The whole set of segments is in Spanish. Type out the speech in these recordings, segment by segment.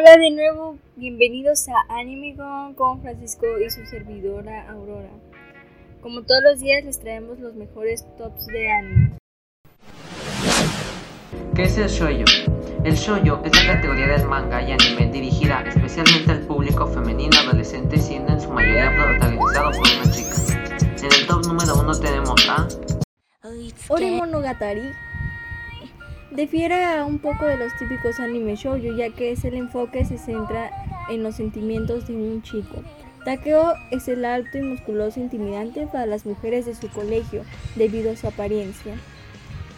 Hola de nuevo, bienvenidos a Anime con Francisco y su servidora Aurora. Como todos los días les traemos los mejores tops de anime. ¿Qué es el shoujo? El shoujo es la categoría del manga y anime dirigida especialmente al público femenino adolescente siendo en su mayoría protagonizado por una chica. En el top número uno tenemos a Ore Monogatari difiere un poco de los típicos anime shoujo ya que es el enfoque se centra en los sentimientos de un chico. Takeo es el alto y musculoso intimidante para las mujeres de su colegio debido a su apariencia.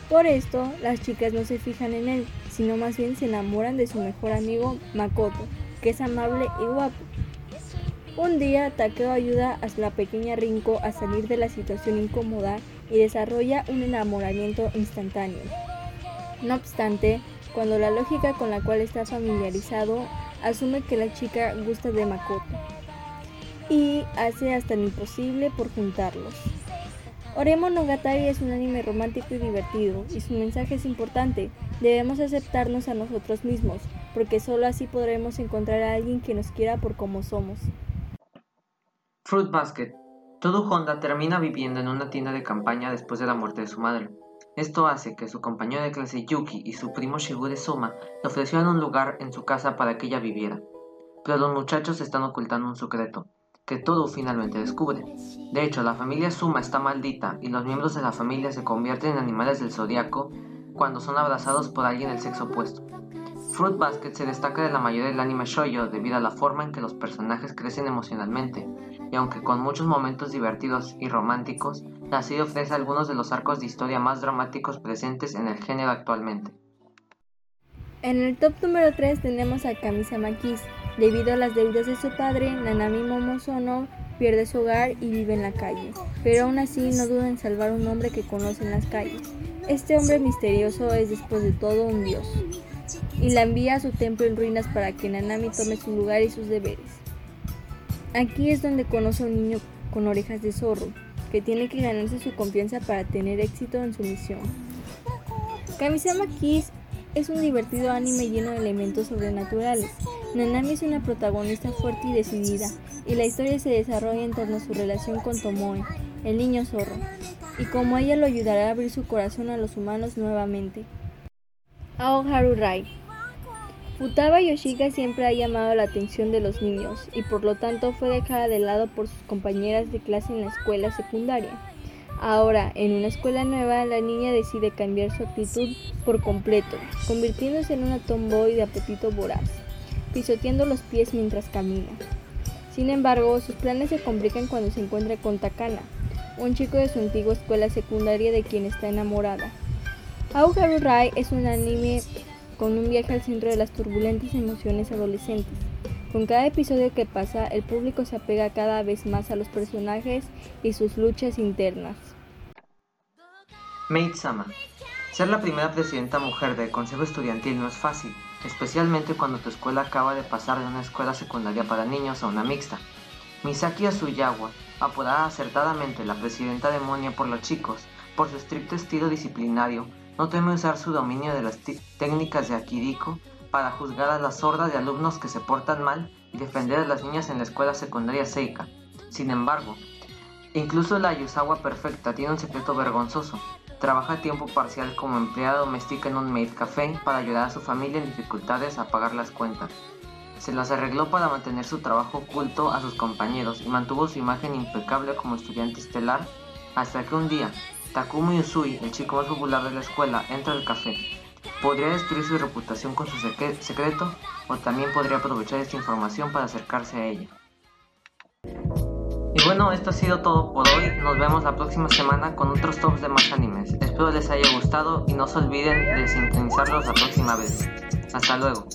Por esto, las chicas no se fijan en él, sino más bien se enamoran de su mejor amigo Makoto, que es amable y guapo. Un día, Takeo ayuda a la pequeña Rinko a salir de la situación incómoda y desarrolla un enamoramiento instantáneo. No obstante, cuando la lógica con la cual está familiarizado asume que la chica gusta de Makoto y hace hasta lo imposible por juntarlos. Oremo Nogatari es un anime romántico y divertido, y su mensaje es importante. Debemos aceptarnos a nosotros mismos, porque solo así podremos encontrar a alguien que nos quiera por como somos. Fruit Basket. Todo Honda termina viviendo en una tienda de campaña después de la muerte de su madre. Esto hace que su compañero de clase Yuki y su primo Shigure Suma le ofrecieran un lugar en su casa para que ella viviera. Pero los muchachos están ocultando un secreto que todo finalmente descubre. De hecho, la familia Suma está maldita y los miembros de la familia se convierten en animales del zodiaco cuando son abrazados por alguien del sexo opuesto. Fruit Basket se destaca de la mayoría del anime shoujo debido a la forma en que los personajes crecen emocionalmente, y aunque con muchos momentos divertidos y románticos, la ofrece algunos de los arcos de historia más dramáticos presentes en el género actualmente. En el top número 3 tenemos a Kamisama Kiss, Debido a las deudas de su padre, Nanami Momosono pierde su hogar y vive en la calle, pero aún así no duda en salvar a un hombre que conoce en las calles. Este hombre misterioso es después de todo un dios, y la envía a su templo en ruinas para que Nanami tome su lugar y sus deberes. Aquí es donde conoce a un niño con orejas de zorro, que tiene que ganarse su confianza para tener éxito en su misión. Kamisama Kiss es un divertido anime lleno de elementos sobrenaturales, Nanami es una protagonista fuerte y decidida, y la historia se desarrolla en torno a su relación con Tomoe, el niño zorro, y cómo ella lo ayudará a abrir su corazón a los humanos nuevamente. Aoharu Rai Futaba Yoshika siempre ha llamado la atención de los niños y por lo tanto fue dejada de lado por sus compañeras de clase en la escuela secundaria. Ahora, en una escuela nueva, la niña decide cambiar su actitud por completo, convirtiéndose en una tomboy de apetito voraz pisoteando los pies mientras camina. Sin embargo, sus planes se complican cuando se encuentra con Takana, un chico de su antigua escuela secundaria de quien está enamorada. Aoharu Rai es un anime con un viaje al centro de las turbulentas emociones adolescentes. Con cada episodio que pasa, el público se apega cada vez más a los personajes y sus luchas internas. Maid-sama. Ser la primera presidenta mujer del Consejo Estudiantil no es fácil, especialmente cuando tu escuela acaba de pasar de una escuela secundaria para niños a una mixta. Misaki Asuyawa, apodada acertadamente la presidenta demonia por los chicos, por su estricto estilo disciplinario, no teme usar su dominio de las técnicas de Akiriko para juzgar a las hordas de alumnos que se portan mal y defender a las niñas en la escuela secundaria Seika. Sin embargo, incluso la Yusawa perfecta tiene un secreto vergonzoso, Trabaja a tiempo parcial como empleada doméstica en un maid café para ayudar a su familia en dificultades a pagar las cuentas. Se las arregló para mantener su trabajo oculto a sus compañeros y mantuvo su imagen impecable como estudiante estelar hasta que un día Takumi Usui, el chico más popular de la escuela, entra al café. Podría destruir su reputación con su secreto o también podría aprovechar esta información para acercarse a ella. Y bueno, esto ha sido todo por hoy. Nos vemos la próxima semana con otros tops de más animes. Espero les haya gustado y no se olviden de sintonizarlos la próxima vez. Hasta luego.